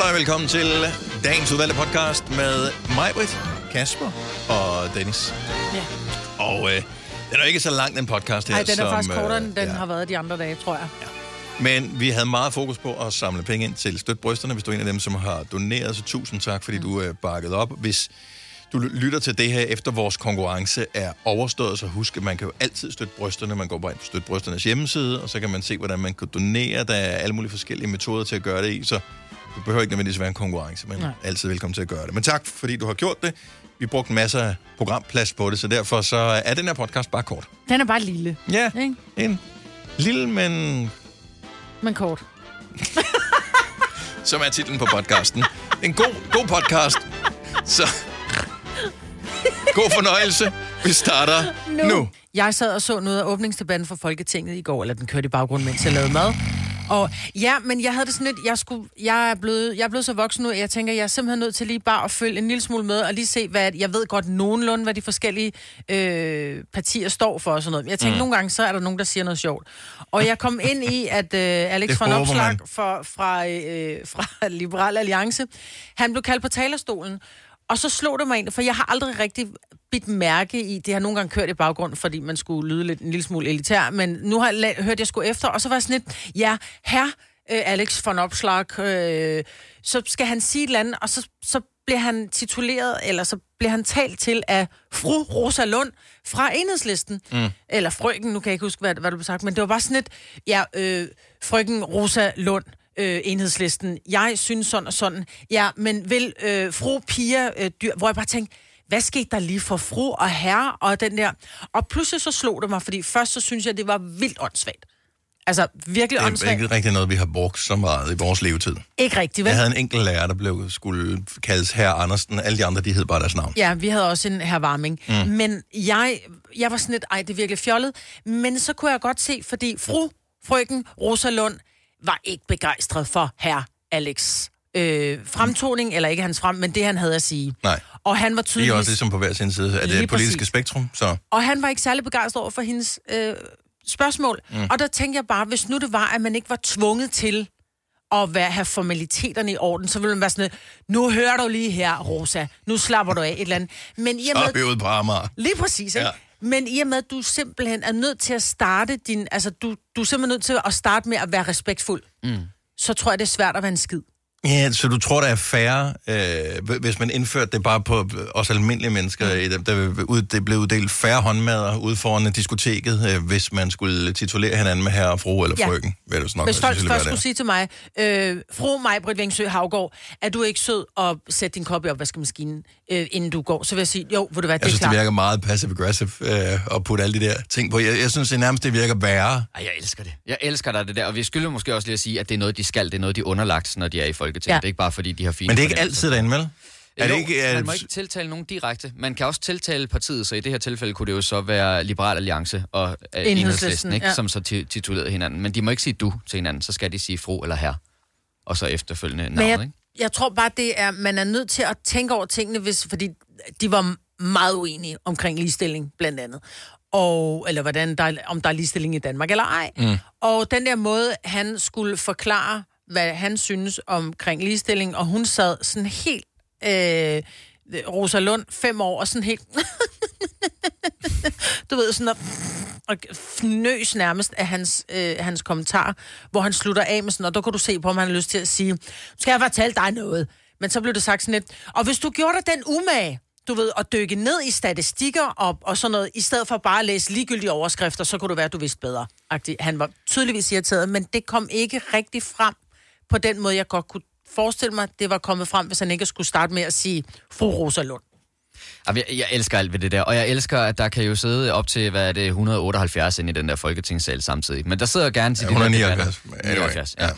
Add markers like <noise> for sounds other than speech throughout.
Halløj, velkommen til dagens udvalgte podcast med mig, Britt, Kasper og Dennis. Ja. Og øh, den er ikke så lang, den podcast her. Nej, den er som, faktisk kortere, øh, end den ja. har været de andre dage, tror jeg. Men vi havde meget fokus på at samle penge ind til Støt Brysterne, hvis du er en af dem, som har doneret. Så tusind tak, fordi mm. du er bakket op. Hvis du lytter til det her, efter vores konkurrence er overstået, så husk, at man kan jo altid støtte brysterne. Man går bare ind på Støt Brysternes hjemmeside, og så kan man se, hvordan man kan donere. Der er alle mulige forskellige metoder til at gøre det i, så det behøver ikke nødvendigvis være en konkurrence, men Nej. altid velkommen til at gøre det. Men tak, fordi du har gjort det. Vi brugte masser af programplads på det, så derfor så er den her podcast bare kort. Den er bare lille, Ja, ikke? en lille, men Men kort. som er titlen på podcasten. En god, god podcast. Så god fornøjelse. Vi starter nu. nu. Jeg sad og så noget af åbningsdebatten for Folketinget i går, eller den kørte i baggrunden, mens jeg lavede mad. Og ja, men jeg havde det sådan lidt, jeg, skulle, jeg, er blevet, jeg er blevet så voksen nu, at jeg tænker, jeg er simpelthen nødt til lige bare at følge en lille smule med, og lige se, hvad, jeg ved godt nogenlunde, hvad de forskellige øh, partier står for og sådan noget. Men jeg tænker, mm. nogle gange, så er der nogen, der siger noget sjovt. Og jeg kom ind i, at øh, <laughs> Alex von Opslag fra, fra, øh, fra <laughs> Liberal Alliance, han blev kaldt på talerstolen, og så slog det mig ind, for jeg har aldrig rigtig bidt mærke i, det har nogle gange kørt i baggrund, fordi man skulle lyde lidt, en lille smule elitær, men nu har jeg hørt, jeg skulle efter, og så var jeg sådan lidt, ja, her øh, Alex von Opslag, øh, så skal han sige et eller andet, og så, så bliver han tituleret, eller så bliver han talt til af fru Rosa Lund fra Enhedslisten. Mm. Eller frøken, nu kan jeg ikke huske, hvad, hvad du blev sagt, men det var bare sådan et, ja, øh, frøken Rosa Lund, øh, enhedslisten, jeg synes sådan og sådan, ja, men vil øh, fru Pia øh, Dyr, hvor jeg bare tænkte, hvad skete der lige for fru og herre og den der? Og pludselig så slog det mig, fordi først så synes jeg, det var vildt åndssvagt. Altså virkelig Det er åndssvagt. ikke rigtig noget, vi har brugt så meget i vores levetid. Ikke rigtigt, vel? Jeg havde en enkelt lærer, der blev, skulle kaldes herr Andersen. Alle de andre, de hed bare deres navn. Ja, vi havde også en her varming. Mm. Men jeg, jeg var sådan lidt, ej, det er virkelig fjollet. Men så kunne jeg godt se, fordi fru, frøken Rosa Lund var ikke begejstret for herr Alex øh, fremtoning, eller ikke hans frem, men det han havde at sige. Nej. Og han var De er tydeligvis... også ligesom på hver sin side af det politiske præcis. spektrum. Så Og han var ikke særlig begejstret over for hendes øh, spørgsmål. Mm. Og der tænkte jeg bare, hvis nu det var, at man ikke var tvunget til at være, have formaliteterne i orden, så ville man være sådan, nu hører du lige her, Rosa, nu slapper du af et eller andet. Men i og med, er på Amager. Lige præcis, ikke? Ja. Men i og med, at du simpelthen er nødt til at starte din... Altså, du, du er simpelthen nødt til at starte med at være respektfuld. Mm. Så tror jeg, det er svært at være en skid. Ja, så du tror, der er færre, øh, hvis man indførte det bare på os almindelige mennesker, i dem, der vil ud, det blev uddelt færre håndmadder ude foran diskoteket, øh, hvis man skulle titulere hinanden med herre og fru eller Ja. frøken. Det så nok Hvis folk først skulle sige til mig, øh, fru Majbrit Vingsø Havgård, er du ikke sød at sætte din kop i opvaskemaskinen, øh, inden du går? Så vil jeg sige, jo, vil du være, det Jeg er synes, det klart. virker meget passive-aggressive øh, at putte alle de der ting på. Jeg, jeg synes, det nærmest det virker værre. Ej, jeg elsker det. Jeg elsker dig det der, og vi skylder måske også lige at sige, at det er noget, de skal, det er noget, de er underlagt, når de er i Folketinget. Ja. Det er ikke bare, fordi de har fine Men det er ikke altid derinde, vel? Er jo, det ikke, øh, man må ikke tiltale nogen direkte. Man kan også tiltale partiet, så i det her tilfælde kunne det jo så være Liberal Alliance og øh, Enhedslisten, ikke? ja. som så ti- titulerede hinanden. Men de må ikke sige du til hinanden, så skal de sige fru eller herre. Og så efterfølgende Men navnet, jeg, ikke? jeg tror bare, det er, man er nødt til at tænke over tingene, hvis, fordi de var meget uenige omkring ligestilling, blandt andet. Og, eller hvordan der, er- om der er ligestilling i Danmark eller ej. Mm. Og den der måde, han skulle forklare, hvad han synes omkring ligestilling, og hun sad sådan helt... Øh, Rosa Lund, fem år, og sådan helt... <laughs> du ved, sådan at, og fnøs nærmest af hans, øh, hans kommentar, hvor han slutter af med sådan, og der kan du se på, om han har lyst til at sige, skal jeg fortælle dig noget. Men så blev det sagt sådan lidt, og hvis du gjorde dig den umage, du ved, at dykke ned i statistikker og, og sådan noget, i stedet for bare at læse ligegyldige overskrifter, så kunne du være, at du vidste bedre. Han var tydeligvis irriteret, men det kom ikke rigtig frem på den måde, jeg godt kunne forestille mig, det var kommet frem, hvis han ikke skulle starte med at sige, fru Rosa Lund. Jeg, jeg elsker alt ved det der, og jeg elsker, at der kan jo sidde op til, hvad er det, 178 inde i den der folketingssal samtidig. Men der sidder gerne til Ja, de der 179. debatter- Anyway, 79, ja.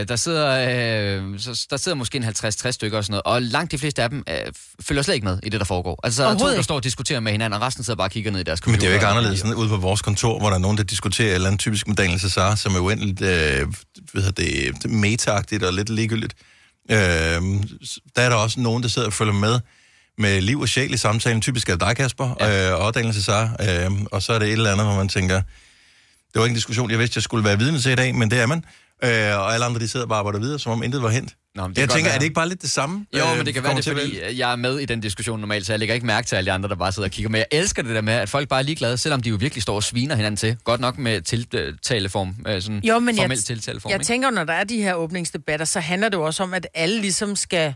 Øh, der, sidder, øh, så, der sidder måske en 50-60 stykker og sådan noget, og langt de fleste af dem øh, følger slet ikke med i det, der foregår. Altså, der er to, der står og diskuterer med hinanden, og resten sidder bare og kigger ned i deres Men computer. det er jo ikke anderledes sådan, ude på vores kontor, hvor der er nogen, der diskuterer et eller andet typisk med Daniel Cesar, som er uendeligt øh, hvad hedder det, meta og lidt ligegyldigt. Øh, der er der også nogen, der sidder og følger med med liv og sjæl i samtalen. Typisk er det dig, Kasper, ja. øh, og Daniel Cesar. Øh, og så er det et eller andet, hvor man tænker, det var ikke en diskussion, jeg vidste, jeg skulle være vidne til i dag, men det er man. øh, og alle andre, de sidder bare og arbejder videre, som om intet var hent. Nå, men det jeg tænker, være. er det ikke bare lidt det samme? Jo, øh, men det kan være det, fordi være? jeg er med i den diskussion normalt, så jeg lægger ikke mærke til alle de andre, der bare sidder og kigger. Men jeg elsker det der med, at folk bare er ligeglade, selvom de jo virkelig står og sviner hinanden til. Godt nok med tiltaleform, øh, sådan Jo, men jeg, formel tiltaleform. jeg ikke? tænker, når der er de her åbningsdebatter, så handler det jo også om, at alle ligesom skal...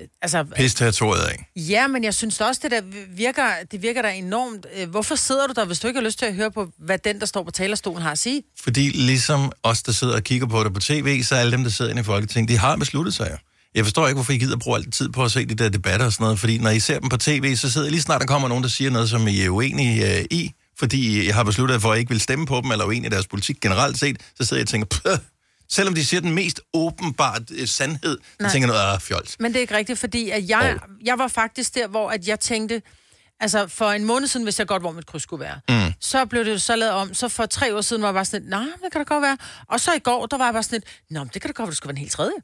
øh, Altså, Pis territoriet af. ja, men jeg synes også, det der virker, det virker da enormt. øh, Hvorfor sidder du der, hvis du ikke har lyst til at høre på, hvad den, der står på talerstolen, har at sige? Fordi ligesom os, der sidder og kigger på det på tv, så alle dem, der sidder inde i Folketinget, de har besluttet sig jo. Jeg forstår ikke, hvorfor I gider bruge alt tid på at se de der debatter og sådan noget, fordi når I ser dem på tv, så sidder lige snart der kommer nogen, der siger noget, som I er uenige øh, i, fordi jeg har besluttet for, at I ikke vil stemme på dem, eller uenige i deres politik generelt set, så sidder jeg og tænker. Selvom de siger den mest åbenbart øh, sandhed, så Nej. tænker jeg noget, ah, fjols. Men det er ikke rigtigt, fordi at jeg, jeg var faktisk der, hvor at jeg tænkte, altså for en måned siden, hvis jeg godt, hvor mit kryds skulle være, mm. så blev det jo så lavet om. Så for tre år siden var jeg bare sådan lidt, nej, det kan da godt være. Og så i går, der var jeg bare sådan lidt, nå, det kan da godt være, det skulle være en helt tredje.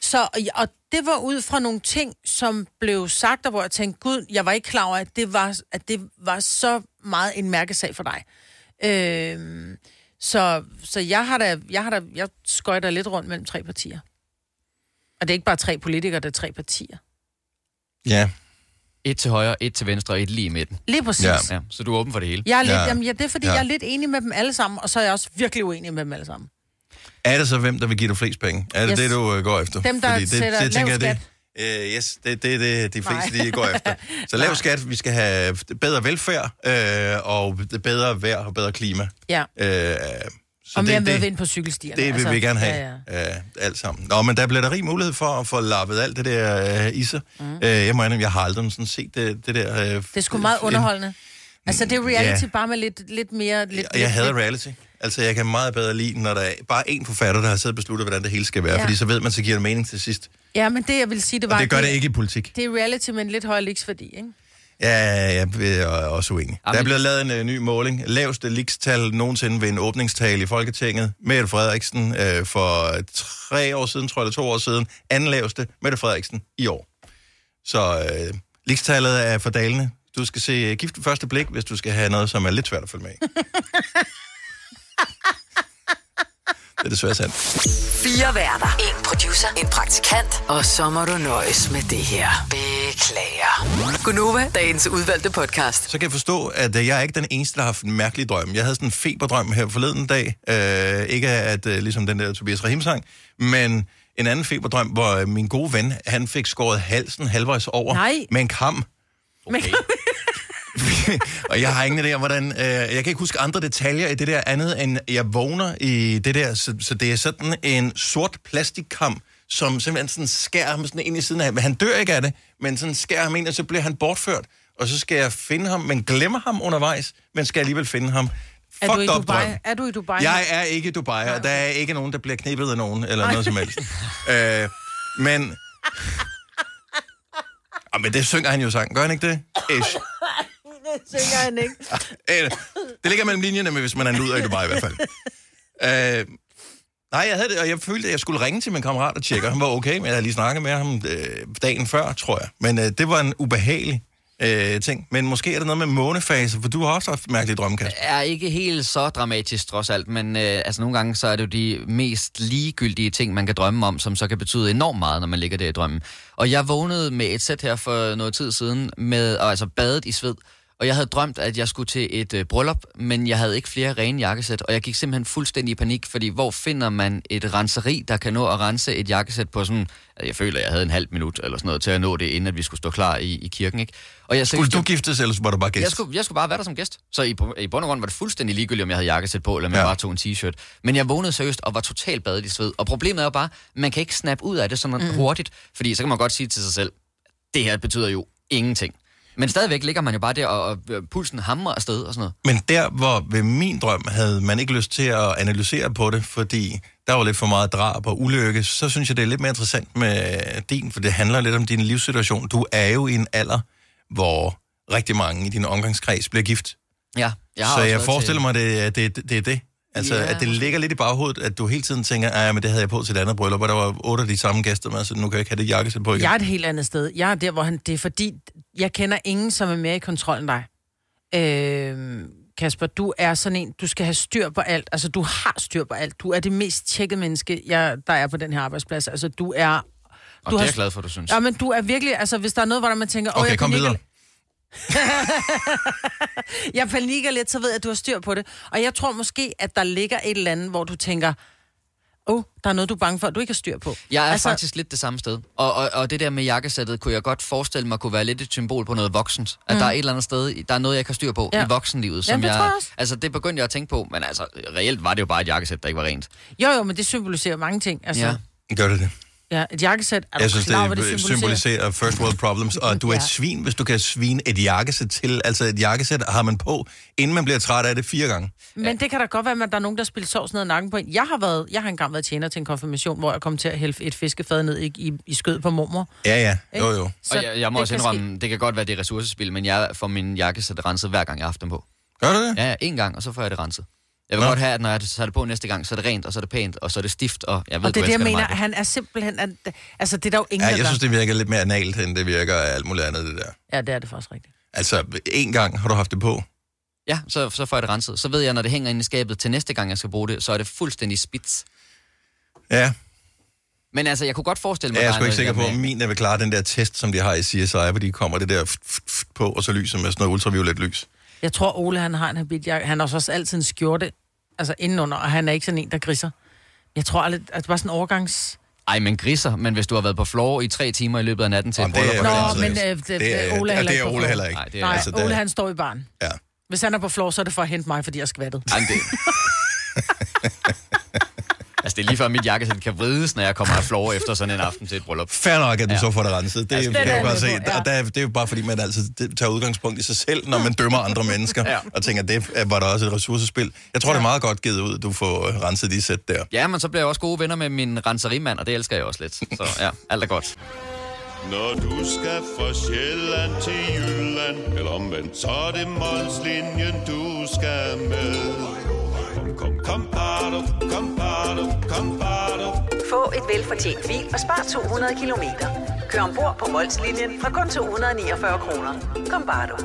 Så, og- det var ud fra nogle ting, som blev sagt, og hvor jeg tænkte, gud, jeg var ikke klar over, at det var, at det var så meget en mærkesag for dig. Øhm, så, så jeg har da, jeg har da, jeg skøjter lidt rundt mellem tre partier. Og det er ikke bare tre politikere, det er tre partier. Ja, Et til højre, et til venstre og et lige i midten. Lige præcis. Ja. Ja. Så du er åben for det hele. Jeg er lidt, Ja. ja. Jamen, ja, det er fordi, Ja. jeg er lidt enig med dem alle sammen, og så er jeg også virkelig uenig med dem alle sammen. Er det så, hvem der vil give dig flest penge? Er det yes. Det, du uh, går efter? Dem, der det, sætter lav tænker jeg, det, uh, yes, det er det, det, de fleste, Nej. de går efter. Så lav <laughs> skat, vi skal have bedre velfærd, øh, og bedre vejr og bedre klima. Ja. Øh, så og mere medvind på cykelstierne. det vil vi gerne have, Ja, ja. Øh, alt sammen. Nå, men der bliver der rig mulighed for at få lappet alt det der øh, i sig. Mm. Øh, jeg må indrømme, jeg har aldrig sådan set det, det der... Øh, Det er sgu meget underholdende. Altså, det er reality Ja. bare med lidt, lidt mere... Lidt, Jeg, jeg hader reality. Altså, jeg kan meget bedre lide, når der er bare én forfatter, der har siddet og besluttet, hvordan det hele skal være. Ja. Fordi så ved man, så giver det mening til sidst. Ja, men det, jeg vil sige, det var... Og det gør det ikke i politik. Det er reality med en lidt højere liksværdi, ikke? Ja, jeg er også uening. Der Jamen, er blevet lavet en uh, ny måling. Laveste likstal nogensinde ved en åbningstale i Folketinget. Mette Frederiksen uh, for tre år siden, tror jeg, eller to år siden. Anden laveste, Mette Frederiksen i år. Så uh, likstallet er for dalende. Du skal se uh, gift første blik, hvis du skal have noget, som er lidt svært at følge med i. <laughs> det er desværre sandt. Fire værter. En producer. En praktikant. Og så må du nøjes med det her. Beklager. Gunova, dagens udvalgte podcast. så kan jeg forstå, at øh, jeg er ikke den eneste, der har haft en mærkelig drøm. Jeg havde sådan en feberdrøm her forleden dag. Øh, ikke at, øh, ligesom den der Tobias Rahim sang, men en anden feberdrøm, hvor øh, min gode ven, han fik skåret halsen halvvejs over Nej. med en kam. Men, <laughs> og jeg har ingen idé om, hvordan... Øh, jeg kan ikke huske andre detaljer i det der andet, end jeg vågner i det der. Så, så det er sådan en sort plastikkam, som simpelthen sådan skærer ham sådan ind i siden af. Men han dør ikke af det, men sådan skærer ham ind, og så bliver han bortført. Og så skal jeg finde ham, men glemmer ham undervejs, men skal alligevel finde ham. er, du i Dubai? drøm. er du i Dubai? Jeg er ikke i Dubai, og der er ikke nogen, der bliver knippet af nogen, eller noget som helst. <laughs> øh, men... <laughs> Ah, men det synger han jo sang, gør han ikke det? Ish. Det <laughs> synger han ikke. <laughs> Øh, det ligger mellem linjerne, men hvis man er en luder i Dubai i hvert fald. Øh, nej, jeg havde det, og jeg følte, at jeg skulle ringe til min kammerat og tjekke, han var okay, men jeg havde lige snakket med ham øh, dagen før, tror jeg. Men øh, det var en ubehagelig øh, ting. Men måske er det noget med månefase, for du har også haft mærkelige drømmekast. er ikke helt så dramatisk trods alt, men øh, altså nogle gange så er det jo de mest ligegyldige ting, man kan drømme om, som så kan betyde enormt meget, når man ligger der i drømmen. Og jeg vågnede med et sæt her for noget tid siden, med og altså badet i sved, og jeg havde drømt, at jeg skulle til et øh, bryllup, men jeg havde ikke flere rene jakkesæt, og jeg gik simpelthen fuldstændig i panik, fordi hvor finder man et renseri, der kan nå at rense et jakkesæt på sådan, altså, jeg føler, at jeg havde en halv minut eller sådan noget til at nå det, inden at vi skulle stå klar i, i kirken, ikke? Og jeg, Skulle du giftes, eller var du bare gæst? jeg skulle, jeg skulle bare være der som gæst. Så i, i bund og grund var det fuldstændig ligegyldigt, om jeg havde jakkesæt på, eller om jeg Ja. bare tog en t-shirt. Men jeg vågnede seriøst og var totalt badet i sved. Og problemet er bare, man kan ikke snappe ud af det sådan mm. hurtigt. Fordi så kan man godt sige til sig selv, det her betyder jo ingenting. Men stadigvæk ligger man jo bare der, og, og øh, pulsen hammer afsted og sådan noget. Men der, hvor ved min drøm havde man ikke lyst til at analysere på det, fordi der var lidt for meget drab og ulykke, så synes jeg, det er lidt mere interessant med din, for det handler lidt om din livssituation. Du er jo i en alder, hvor rigtig mange i din omgangskreds bliver gift. Ja, jeg har så også jeg forestiller til, mig, at det, det, det er det. Altså, Ja, at det ligger lidt i baghovedet, at du hele tiden tænker, at men det havde jeg på til et andet bryllup, og der var otte af de samme gæster med, så nu kan jeg ikke have det jakkesæt på igen. Jeg er et helt andet sted. Jeg er der, hvor han... Det er fordi, jeg kender ingen, som er mere i kontrol end dig. Øh, Kasper, du er sådan en, du skal have styr på alt. Altså, du har styr på alt. Du er det mest tjekkede menneske, jeg, der er på den her arbejdsplads. Altså, du er... Og Du det er har- jeg glad for, du synes. Ja, men du er virkelig... Altså, hvis der er noget, hvor man tænker... "Åh, Okay, jeg kom videre. <laughs> jeg panikker lidt, så ved jeg, at du har styr på det. Og jeg tror måske, at der ligger et eller andet, hvor du tænker, oh, der er noget, du er bange for, at du ikke har styr på. Jeg er altså... faktisk lidt det samme sted. Og, og, og det der med jakkesættet, kunne jeg godt forestille mig, kunne være lidt et symbol på noget voksent. At mm. der er et eller andet sted, der er noget, jeg kan styr på Ja. ja. i voksenlivet. Som det jeg, tror jeg også. Altså, det begyndte jeg at tænke på, men altså, reelt var det jo bare et jakkesæt, der ikke var rent. Jo, jo, men det symboliserer mange ting. Altså, Ja. ja. Gør det det? Ja et jakkesæt, er Jeg synes, klar, det, hvad det symboliserer first world problems, og du er et Ja. svin, hvis du kan svine et jakkesæt til. Altså et jakkesæt har man på, inden man bliver træt af det fire gange. Men det kan da godt være, at der er nogen, der spiller sovs ned ad nakken på en. Jeg har, været, jeg har engang været tjener til en konfirmation, hvor jeg kom til at hælde et fiskefad ned i, i, i skød på mormor. Ja, ja. Ikke? Jo, jo. Så Og jeg, jeg må også indrømme, det kan godt være, det er ressourcespil, men jeg får min jakkesæt renset hver gang, jeg har haft dem på. Gør du det? Ja, ja, en gang, og så får jeg det renset. Jeg vil Nå. godt have, at når jeg tager det på næste gang, så er det rent, og så er det pænt, og så er det stift, og jeg ved, Og det er det, jeg mener. meget. Han er simpelthen... At, altså, det er der jo ingen, Ja, der jeg gør. synes, det virker lidt mere analt, end det virker af alt muligt andet, det der. Ja, det er det faktisk rigtigt. Altså, en gang har du haft det på. Ja, så, så får jeg det renset. Så ved jeg, når det hænger inde i skabet til næste gang, jeg skal bruge det, så er det fuldstændig spids. Ja, Men altså, jeg kunne godt forestille mig, jeg er der sgu ikke sikker på, der med- min vil klare den der test, som de har i CSI, hvor de kommer det der f- f- f- på, og så lyser med sådan noget ultraviolet lys. Jeg tror, Ole, han har en habit. Jeg, han har også også altid en skjorte, altså indenunder, og han er ikke sådan en, der griser. Jeg tror aldrig, at det var sådan en overgangs... Ej, men griser, men hvis du har været på floor i tre timer i løbet af natten til Om et bryllup, Nå, altså, men det- øh, det, det er- Ole er det er på Ole heller ikke. Nej, det er Nej, Altså, altså, det- Ole han står i barn. Ja. Hvis han er på floor, så er det for at hente mig, fordi jeg er skvattet. Ej, men det... <laughs> det er lige før mit jakkesæt kan vrides, når jeg kommer af floor efter sådan en aften til et bryllup. Fair nok, at du Ja. så får det renset. Det, Altså, altså, det det, er kan jeg med se. ja. Der, der, er- det er jo bare fordi, man altid tager udgangspunkt i sig selv, når man dømmer andre mennesker, Ja. og tænker, det er- var der også et ressourcespil. Jeg tror, det er meget godt givet ud, at du får øh, renset de sæt der. Ja, men så bliver jeg også gode venner med min renserimand, og det elsker jeg også lidt. Så ja, alt er godt. Når du skal fra Sjælland til Jylland Eller omvendt, så er det Molslinjen, du skal med Kom, kom, bado, kom, bado, kom, bado. Få et velfortjent bil og spar 200 kilometer. Kør ombord på Molslinjen fra kun 249 kroner. Kom bare du.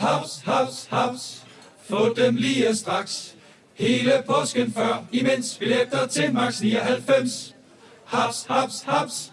Haps, haps, haps. Få dem lige straks. Hele påsken før, imens billetter til max 99. Haps, haps, haps.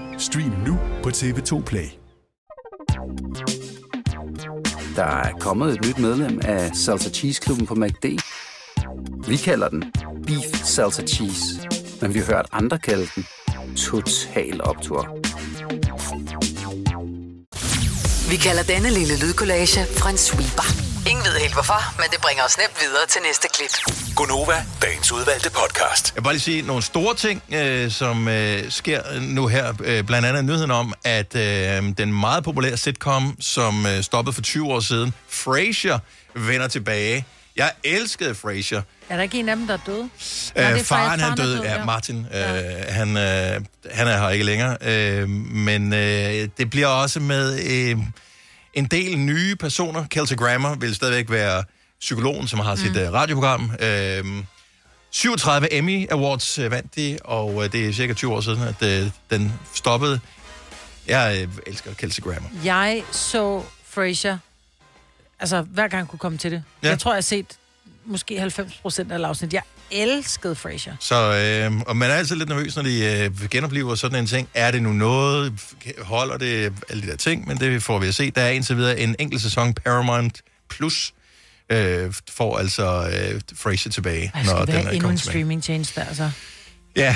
Stream nu på TV2 Play. Der er kommet et nyt medlem af Salsa Cheese Klubben på MACD. Vi kalder den Beef Salsa Cheese, men vi har hørt andre kalde den Total Optor. Vi kalder denne lille lydkollage en sweeper. Ingen ved helt hvorfor, men det bringer os nemt videre til næste klip. Gonova, dagens udvalgte podcast. Jeg vil bare lige sige nogle store ting, øh, som øh, sker nu her. Øh, blandt andet nyheden om, at øh, den meget populære sitcom, som øh, stoppede for 20 år siden, Frasier, vender tilbage. Jeg elskede Frasier. Er der ikke en af dem, der er døde? Øh, er faren, han er døde, død, ja, Martin, øh, han, øh, han er her ikke længere. Øh, men øh, det bliver også med øh, en del nye personer. Kelsey Grammer vil stadigvæk være psykologen, som har sit øh, radioprogram. Øh, 37 Emmy Awards øh, vandt de, og øh, det er cirka 20 år siden, at øh, den stoppede. Jeg øh, elsker Kelsey Grammer. Jeg så Frasier, altså hver gang jeg kunne komme til det. Ja. Jeg tror, jeg har set måske 90 procent af afsnit. Jeg elskede Frasier. Så, øh, og man er altid lidt nervøs, når de øh, genoplever sådan en ting. Er det nu noget? Holder det? Alle de der ting, men det får vi at se. Der er indtil videre en enkelt sæson Paramount Plus, øh, får altså øh, Frasier tilbage, Jeg skal når vi den er endnu en tilbage. streaming change der, altså. Ja,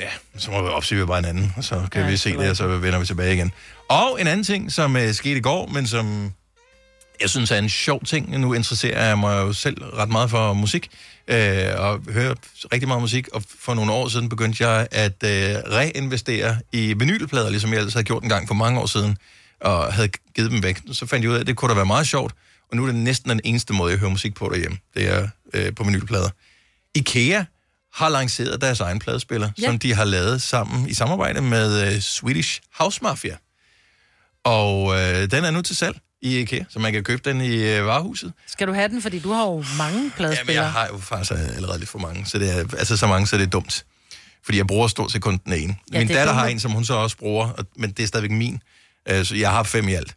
ja, så må vi opsige bare en anden, og så kan Ja, vi det se det, og så vender vi tilbage igen. Og en anden ting, som øh, skete i går, men som jeg synes er en sjov ting. Nu interesserer jeg mig jo selv ret meget for musik, øh, og hører rigtig meget musik, og for nogle år siden begyndte jeg at øh, reinvestere i vinylplader, ligesom jeg ellers havde gjort en gang for mange år siden, og havde givet dem væk. Så fandt jeg ud af, at det kunne da være meget sjovt, og nu er det næsten den eneste måde, jeg hører musik på derhjemme. Det er øh, på vinylplader. IKEA har lanceret deres egen pladespiller, Ja. som de har lavet sammen i samarbejde med uh, Swedish House Mafia. Og uh, den er nu til salg i IKEA, så man kan købe den i uh, varehuset. Skal du have den, fordi du har jo mange Jamen, pladespillere. jeg har jo faktisk allerede lidt for mange, så det er, altså så mange, så det er dumt. Fordi jeg bruger stort set kun den ene. Ja, Min er datter har en, som hun så også bruger, og, men det er stadigvæk min. Uh, så jeg har fem i alt.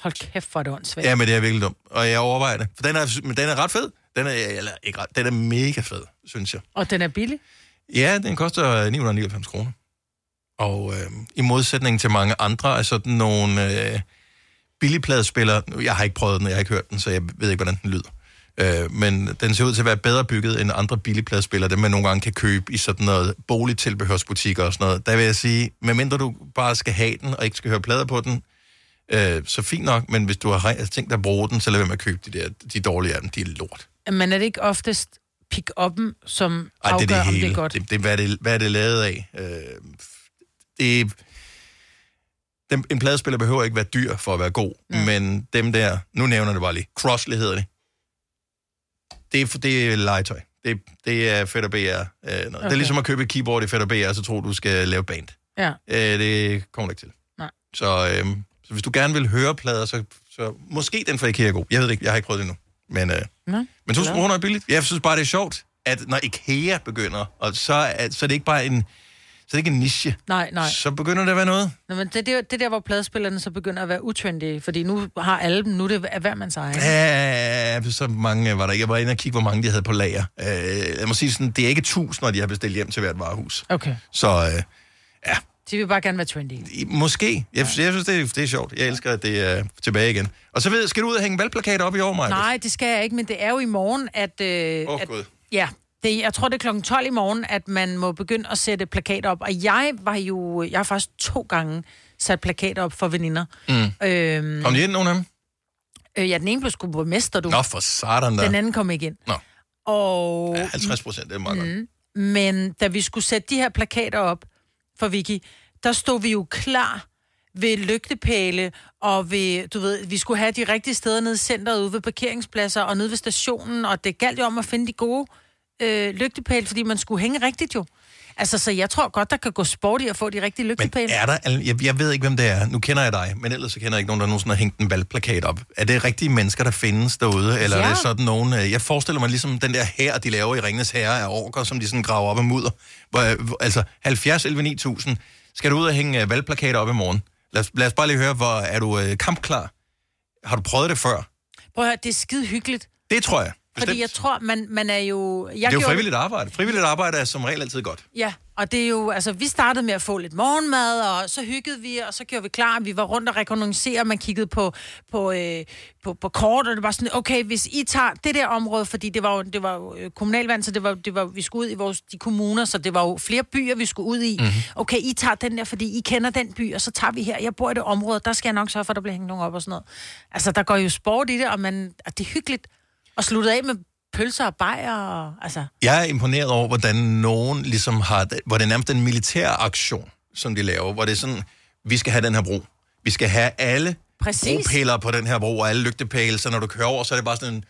Hold kæft, hvor er det åndssvagt. Ja, men det er virkelig dumt. Og jeg overvejer det. For den er, men den er ret fed. Den er, eller, ikke ret, den er mega fed, synes jeg. Og den er billig. Ja, den koster 999 kroner. Og øh, i modsætning til mange andre af sådan nogle øh, billigpladespillere, nu, jeg har ikke prøvet den, jeg har ikke hørt den, så jeg ved ikke, hvordan den lyder. Øh, men den ser ud til at være bedre bygget end andre billigpladespillere, dem man nogle gange kan købe i sådan noget boligtilbehørsbutikker og sådan noget. Der vil jeg sige, medmindre du bare skal have den og ikke skal høre plader på den, øh, så fint nok, men hvis du har re- tænkt dig at bruge den, så lad være med at købe de der, de dårlige af dem, de er lort. Men er det ikke oftest pick-up'en, som Ej, afgør, det er det om hele. det er godt? Det, det, hvad, er det, hvad er det lavet af? Øh, det, er- den, en pladespiller behøver ikke være dyr for at være god, mm. men dem der, nu nævner det bare lige, Crossley hedder det. Det er, det er legetøj. Det, det er fedt og BR. Øh, noget. Okay. Det er ligesom at købe et keyboard i fedt og BR, så tror du skal lave band. Ja. Øh, det kommer du ikke til. Nej. Så, øh, så hvis du gerne vil høre plader, så, så måske den fra IKEA er god. Jeg ved det ikke, jeg har ikke prøvet det endnu. Men, øh, men 1000 Glad. kroner er billigt. Jeg synes bare, det er sjovt, at når IKEA begynder, og så, er, så er det ikke bare en, så er det ikke en niche. Nej, nej. Så begynder det at være noget. Nå, men det, det, er det der, hvor pladespillerne så begynder at være utrendy, fordi nu har alle dem, nu er det er hver mands egen. Ja, så mange var der ikke. Jeg var inde og kigge, hvor mange de havde på lager. Øh, jeg må sige sådan, det er ikke tusinder, de har bestilt hjem til hvert varehus. Okay. Så øh, De vil bare gerne være trendy. måske. Jeg, jeg synes, det er, det er sjovt. Jeg elsker, at det er tilbage igen. Og så ved, skal du ud og hænge valgplakater op i år, Maja? Nej, det skal jeg ikke, men det er jo i morgen, at... Øh, Åh, at Gud. Ja, det, jeg tror, det er klokken 12 i morgen, at man må begynde at sætte plakater op. Og jeg var jo... Jeg har faktisk to gange sat plakater op for veninder. Mm. Øhm, Kom de ind, nogen af dem? øh, ja, den ene blev sgu på mester, du. Nå, for satan da. Den anden kom ikke ind. Nå. Og... Ja, 50 procent, det er meget godt. Mm. Men da vi skulle sætte de her plakater op for Vicky, der stod vi jo klar ved lygtepæle, og ved, du ved, vi skulle have de rigtige steder nede i centret, ude ved parkeringspladser og nede ved stationen, og det galt jo om at finde de gode øh, lygtepæle, fordi man skulle hænge rigtigt jo. Altså, så jeg tror godt, der kan gå sport i at få de rigtige lygtepæle. Er der, jeg, jeg ved ikke, hvem det er. Nu kender jeg dig, men ellers så kender jeg ikke nogen, der nogensinde har hængt en valgplakat op. Er det rigtige mennesker, der findes derude? Eller ja. er det sådan nogen... øh, Jeg forestiller mig ligesom den der her, de laver i Ringnes Herre af orker, som de sådan graver op af mudder. Hvor, hvor- altså 70 11 9000. Skal du ud og hænge øh, valgplakater op i morgen? Lad os, lad os bare lige høre, hvor er du øh, kampklar? Har du prøvet det før? Prøv at høre, det er skide hyggeligt. Det tror jeg. Bestemt. Fordi jeg tror, man, man er jo... Jeg det er jo frivilligt arbejde. Frivilligt arbejde er som regel altid godt. Ja, og det er jo, altså, vi startede med at få lidt morgenmad, og så hyggede vi, og så gjorde vi klar, vi var rundt og rekognoscere, man kiggede på, på, øh, på, på kort, og det var sådan, okay, hvis I tager det der område, fordi det var jo, det var jo øh, kommunalvand, så det var, det var, vi skulle ud i vores, de kommuner, så det var jo flere byer, vi skulle ud i. Mhm. Mm-hmm. Okay, I tager den der, fordi I kender den by, og så tager vi her, jeg bor i det område, der skal jeg nok sørge for, at der bliver hængt nogen op og sådan noget. Altså, der går jo sport i det, og, man, og det er hyggeligt. Og slutte af med pølser og bajer, og, altså... Jeg er imponeret over, hvordan nogen ligesom har, hvor det er nærmest en militær aktion, som de laver, hvor det er sådan, vi skal have den her bro. Vi skal have alle Præcis. bropæler på den her bro, og alle lygtepæle, så når du kører over, så er det bare sådan en,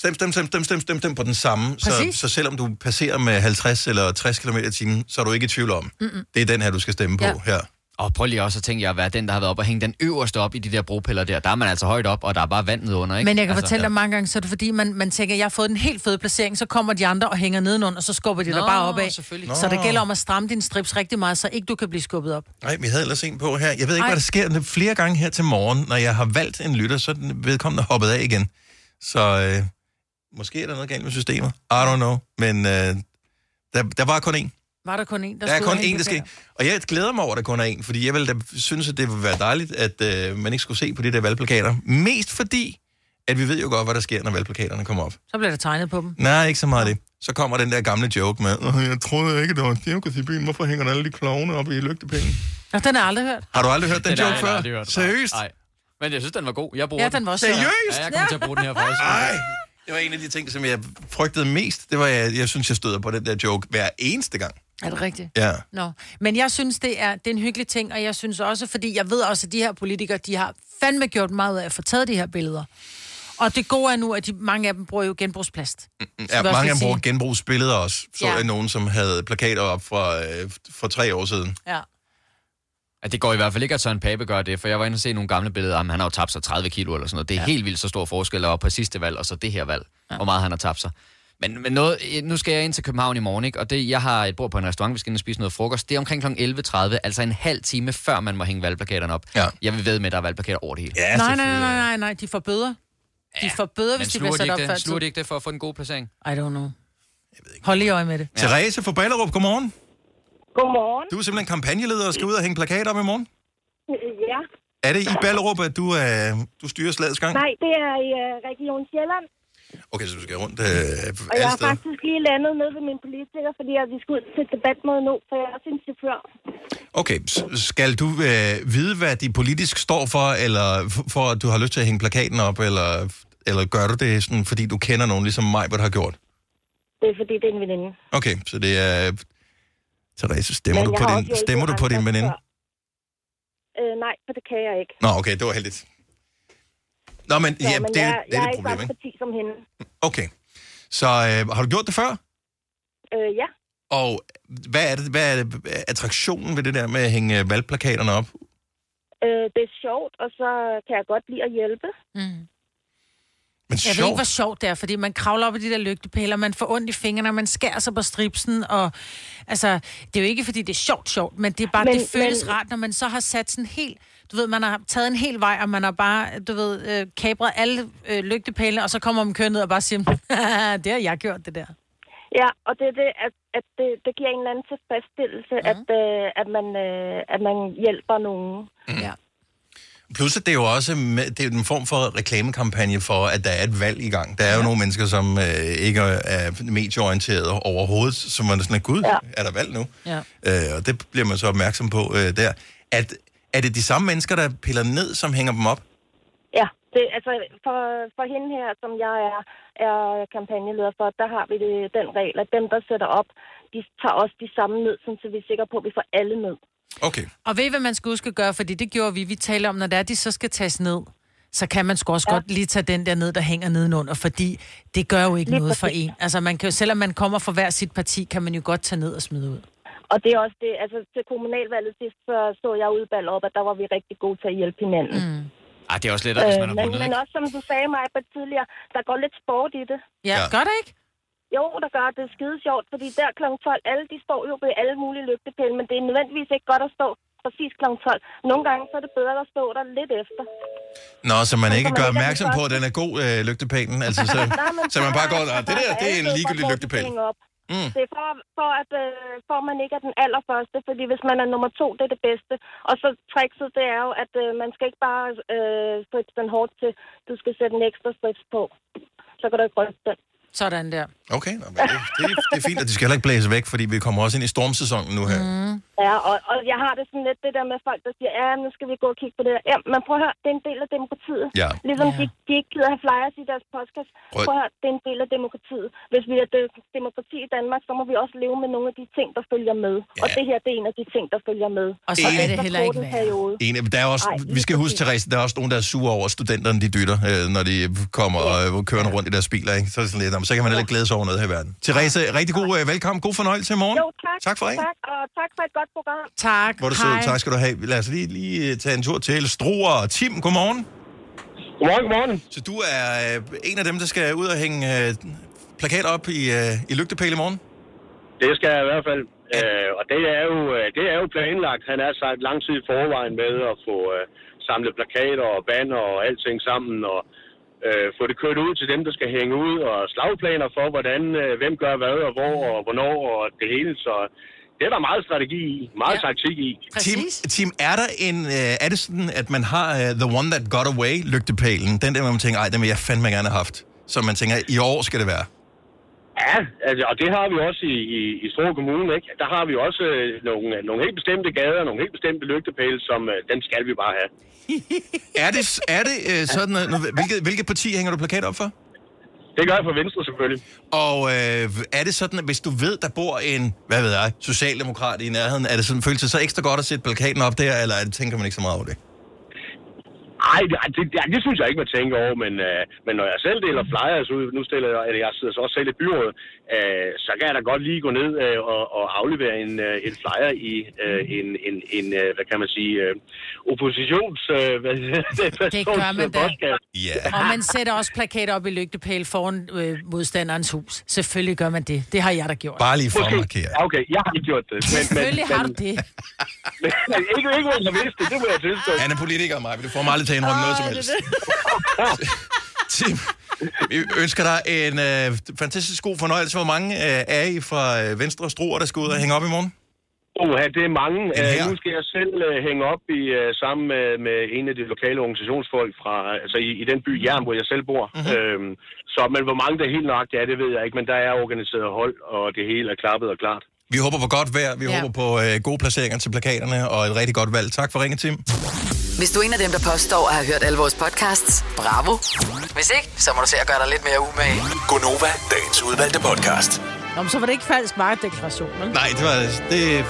stem, stem, stem, stem, stem, stem, stem på den samme. Så, så selvom du passerer med 50 eller 60 km i timen, så er du ikke i tvivl om, Mm-mm. det er den her, du skal stemme på Ja. her. Og prøv lige også at tænke jer at være den, der har været op og hænge den øverste op i de der bropiller der. Der er man altså højt op, og der er bare vand nedenunder, ikke? Men jeg kan altså, fortælle dig mange gange, så er det fordi, man, man tænker, jeg har fået en helt fed placering, så kommer de andre og hænger nedenunder, og så skubber de Nå, dig bare opad. selvfølgelig. Så det gælder om at stramme din strips rigtig meget, så ikke du kan blive skubbet op. Nej, vi havde ellers en på her. Jeg ved ikke, Ej. hvad der sker Det er flere gange her til morgen, når jeg har valgt en lytter, så er den vedkommende hoppet af igen. Så øh, måske er der noget galt med systemet. I don't know. Men øh, der, der var kun én. Var der kun en, der Der er kun én, hængte der skal... Og jeg glæder mig over, at der kun er én, fordi jeg ville da synes, at det ville være dejligt, at øh, man ikke skulle se på de der valgplakater. Mest fordi, at vi ved jo godt, hvad der sker, når valgplakaterne kommer op. Så bliver der tegnet på dem. Nej, ikke så meget det. Så kommer den der gamle joke med, "Åh, jeg troede ikke, det var en cirkus i byen. Hvorfor hænger der alle de klovne op i lygtepælen? Nå, den har jeg aldrig hørt. Har du aldrig hørt den, joke før? Seriøst? Nej. Men jeg synes, den var god. Jeg bruger Ja, den var også Seriøst? Ja, jeg kommer til at bruge den her faktisk. Ej, det var en af de ting, som jeg frygtede mest. Det var, jeg, jeg synes, jeg støder på den der joke hver eneste gang. Er det rigtigt? Ja. Nå. Men jeg synes, det er, det er en hyggelig ting, og jeg synes også, fordi jeg ved også, at de her politikere, de har fandme gjort meget ud af at få taget de her billeder. Og det gode er nu, at de, mange af dem bruger jo genbrugsplast. Ja, vi også mange af dem bruger genbrugsbilleder også. Så Ja. ja. er nogen, som havde plakater op fra, øh, for tre år siden. Ja. Ja, det går i hvert fald ikke, at Søren Pape gør det, for jeg var inde og se nogle gamle billeder af ham. Han har jo tabt sig 30 kilo eller sådan noget. Det er ja. helt vildt så stor forskel over på sidste valg og så det her valg, ja. hvor meget han har tabt sig. Men, men noget, nu skal jeg ind til København i morgen, ikke? og det, jeg har et bord på en restaurant, vi skal ind og spise noget frokost. Det er omkring kl. 11.30, altså en halv time før man må hænge valgplakaterne op. Ja. Jeg vil ved med, at der er valgplakater over det hele. Ja, nej, nej, nej, nej, nej, de får bøder. De får bøder, Men hvis de bliver sluger de, sat op ikke før tid. de ikke det for at få en god placering? I don't know. Hold lige øje med det. Ja. Therese fra Ballerup, godmorgen. Godmorgen. Du er simpelthen kampagneleder og skal ud og hænge plakater op i morgen. Ja. Er det i Ballerup, at du, øh, du styrer slagets gang? Nej, det er i uh, Region Sjælland. Okay, så du skal rundt øh, Og jeg har faktisk lige landet ned ved min politiker, fordi jeg, vi skal ud til debatmøde nu, for jeg er også en chauffør. Okay, skal du øh, vide, hvad de politisk står for, eller for at du har lyst til at hænge plakaten op, eller, eller gør du det, sådan, fordi du kender nogen, ligesom mig, hvad har gjort? Det er fordi, det er en veninde. Okay, så det er... Therese, stemmer, Men du på, din, stemmer du på din veninde? Øh, nej, for det kan jeg ikke. Nå, okay, det var heldigt. Nå, men, Nå, ja, men det, jeg, det jeg er er et i problem, ikke? parti som hende. Okay. Så øh, har du gjort det før? Øh, ja. Og hvad er, det, hvad er det, attraktionen ved det der med at hænge øh, valgplakaterne op? Øh, det er sjovt, og så kan jeg godt lide at hjælpe. Mm. Men Jeg ved ikke, hvor sjovt det er, fordi man kravler op i de der lygtepæler, man får ondt i fingrene, man skærer sig på stripsen, og altså, det er jo ikke, fordi det er sjovt sjovt, men det er bare, Men- det føles men... rart, når man så har sat sådan helt, du ved, man har taget en hel vej, og man har bare, du ved, øh, kabret alle øh, lygtepælene, og så kommer man kørende ned og bare siger, <laughs> det har jeg gjort, det der. Ja, og det er det, at, at det, det giver en eller anden tilfredsstillelse, mm. at, øh, at, man, øh, at man hjælper nogen. Ja. Plus, at det er jo også med, det er en form for reklamekampagne for, at der er et valg i gang. Der er jo nogle mennesker, som øh, ikke er medieorienteret overhovedet, som man er sådan, gud, Ja. er der valg nu? Ja. Øh, og det bliver man så opmærksom på øh, der. At, er det de samme mennesker, der piller ned, som hænger dem op? Ja, det, altså for, for hende her, som jeg er, er kampagneleder for, der har vi det, den regel, at dem, der sætter op, de tager også de samme ned, så vi er sikre på, at vi får alle ned. Okay. Og ved I, hvad man skal huske at gøre? Fordi det gjorde vi. Vi taler om, når det er, de så skal tages ned, så kan man sgu også ja. godt lige tage den der ned, der hænger nedenunder, fordi det gør jo ikke Lige noget for præcis. en. Altså, man kan jo, selvom man kommer fra hver sit parti, kan man jo godt tage ned og smide ud. Og det er også det, altså til kommunalvalget sidst, så så jeg ude i op, at der var vi rigtig gode til at hjælpe hinanden. Mm. Ej, det er også lettere, hvis man har men, vundet, men ikke? også som du sagde mig på tidligere, der går lidt sport i det. Ja, ja. gør det ikke? Jo, der gør det er skide sjovt, fordi der kl. 12, alle de står jo ved alle mulige lygtepæle, men det er nødvendigvis ikke godt at stå præcis kl. 12. Nogle gange så er det bedre at stå der lidt efter. Nå, så man ikke man gør opmærksom på, at den er god, øh, lygtepælen. Altså, så, <laughs> Nej, men så man bare <laughs> går, "Ah, det der, det er en ligegyldig lygtepæl. op. Mm. Det er for, for, at, øh, for at man ikke er den allerførste, fordi hvis man er nummer to, det er det bedste. Og så trickset, det er jo, at øh, man skal ikke bare øh, strips den hårdt til, du skal sætte en ekstra strips på. Så kan du ikke ryste den. Sådan der. Okay, nå, men det, det, det er fint, og de skal heller ikke blæse væk, fordi vi kommer også ind i stormsæsonen nu her. Mm. Ja, og, og jeg har det sådan lidt det der med folk, der siger, ja, nu skal vi gå og kigge på det der. Ja, men prøv at høre, det er en del af demokratiet. Ja. Ligesom Ja. de, de ikke gider have flyers i deres podcast. Prøv- Prøv at høre, det er en del af demokratiet. Hvis vi er det- demokrati i Danmark, så må vi også leve med nogle af de ting, der følger med. Ja. Og det her, det er en af de ting, der følger med. Og så er det heller ikke en værre. periode. En, der er også, Ej, vi skal huske. Therese, der er også nogen, der er sure over, studenterne de dytter, øh, når de kommer og øh, kører rundt i deres biler. Ikke? Så, er det sådan lidt, "Nå, men så kan man heller ikke glæde sig over noget her i verden. Therese, rigtig god øh, velkommen. God fornøjelse i morgen. Jo, tak. Tak for ringen. Tak, og tak for et godt program. Tak. Hvor du sød. Tak skal du have. Lad os lige, lige øh, tage en tur til Struer. Tim, godmorgen. Godmorgen, godmorgen. Så du er øh, en af dem, der skal ud og hænge øh, plakater op i, øh, i lygtepæl i morgen? Det skal jeg i hvert fald. Øh, og det er, jo, øh, det er jo planlagt. Han er sagt lang tid i forvejen med at få øh, samlet plakater og banner og alting sammen, og øh, få det kørt ud til dem, der skal hænge ud, og slagplaner for, hvordan, øh, hvem gør hvad, og hvor, og hvornår, og det hele. Så det er der meget strategi i, meget ja. taktik i. Tim, Tim, er der en, øh, er det sådan, at man har øh, The One That Got Away lygtepælen? Den der, hvor man tænker, ej, den vil jeg fandme gerne have haft. Så man tænker, i år skal det være. Ja, altså, og det har vi også i, i, i Struer Kommune, ikke? Der har vi også øh, nogle, nogle helt bestemte gader, nogle helt bestemte lygtepæle, som øh, dem skal vi bare have. <laughs> Er det, er det øh, sådan, hvilket, hvilket parti hænger du plakat op for? Det gør jeg for Venstre selvfølgelig. Og øh, er det sådan, at hvis du ved, der bor en, hvad ved jeg, socialdemokrat i nærheden, er det sådan, føles det så ekstra godt at sætte plakaten op der, eller tænker man ikke så meget over det? Nej, det, det, det, det, synes jeg ikke, man tænker over, men, øh, men når jeg selv deler flyers ud, nu stiller jeg, eller jeg sidder så også selv i byrådet, øh, så kan jeg da godt lige gå ned øh, og, og aflevere en, øh, en flyer i øh, en, en, en øh, hvad kan man sige, øh, oppositions... Øh, hvad, <laughs> Det gør man da. Ja. Og man sætter også plakater op i lygtepæl foran øh, modstanderens hus. Selvfølgelig gør man det. Det har jeg da gjort. Bare lige for at markere. Okay, jeg har ikke gjort det. Men, Selvfølgelig men, har du men, det. <laughs> ikke, ikke, hvor jeg vidste det, det må jeg tilstå. Han er politiker, mig. Du får mig aldrig til indrømme noget som helst. <laughs> Tim, vi ønsker dig en øh, fantastisk god fornøjelse. Hvor mange øh, er I fra øh, Venstre Struer, der skal ud og hænge op i morgen? Oha, det er mange. En Uh, nu skal jeg selv uh, hænge op i uh, sammen med, med en af de lokale organisationsfolk fra, altså i, i den by Jern, hvor jeg selv bor. Mm-hmm. Øhm, så, men hvor mange der helt nøjagtigt er, det ved jeg ikke, men der er organiseret hold, og det hele er klappet og klart. Vi håber på godt vejr. Vi Ja. håber på øh, gode placeringer til plakaterne og et rigtig godt valg. Tak for ringen, Tim. Hvis du er en af dem, der påstår at have hørt alle vores podcasts, bravo. Hvis ikke, så må du se at gøre dig lidt mere umage. Gonova, dagens udvalgte podcast. Nå, men så var det ikke falsk varedeklaration, vel? Nej, det var det.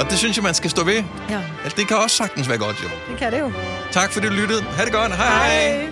Og det synes jeg, man skal stå ved. Ja, Altså, det kan også sagtens være godt, jo. det kan det jo. Tak fordi du lyttede. Ha' det godt. Hej. hej. Hej.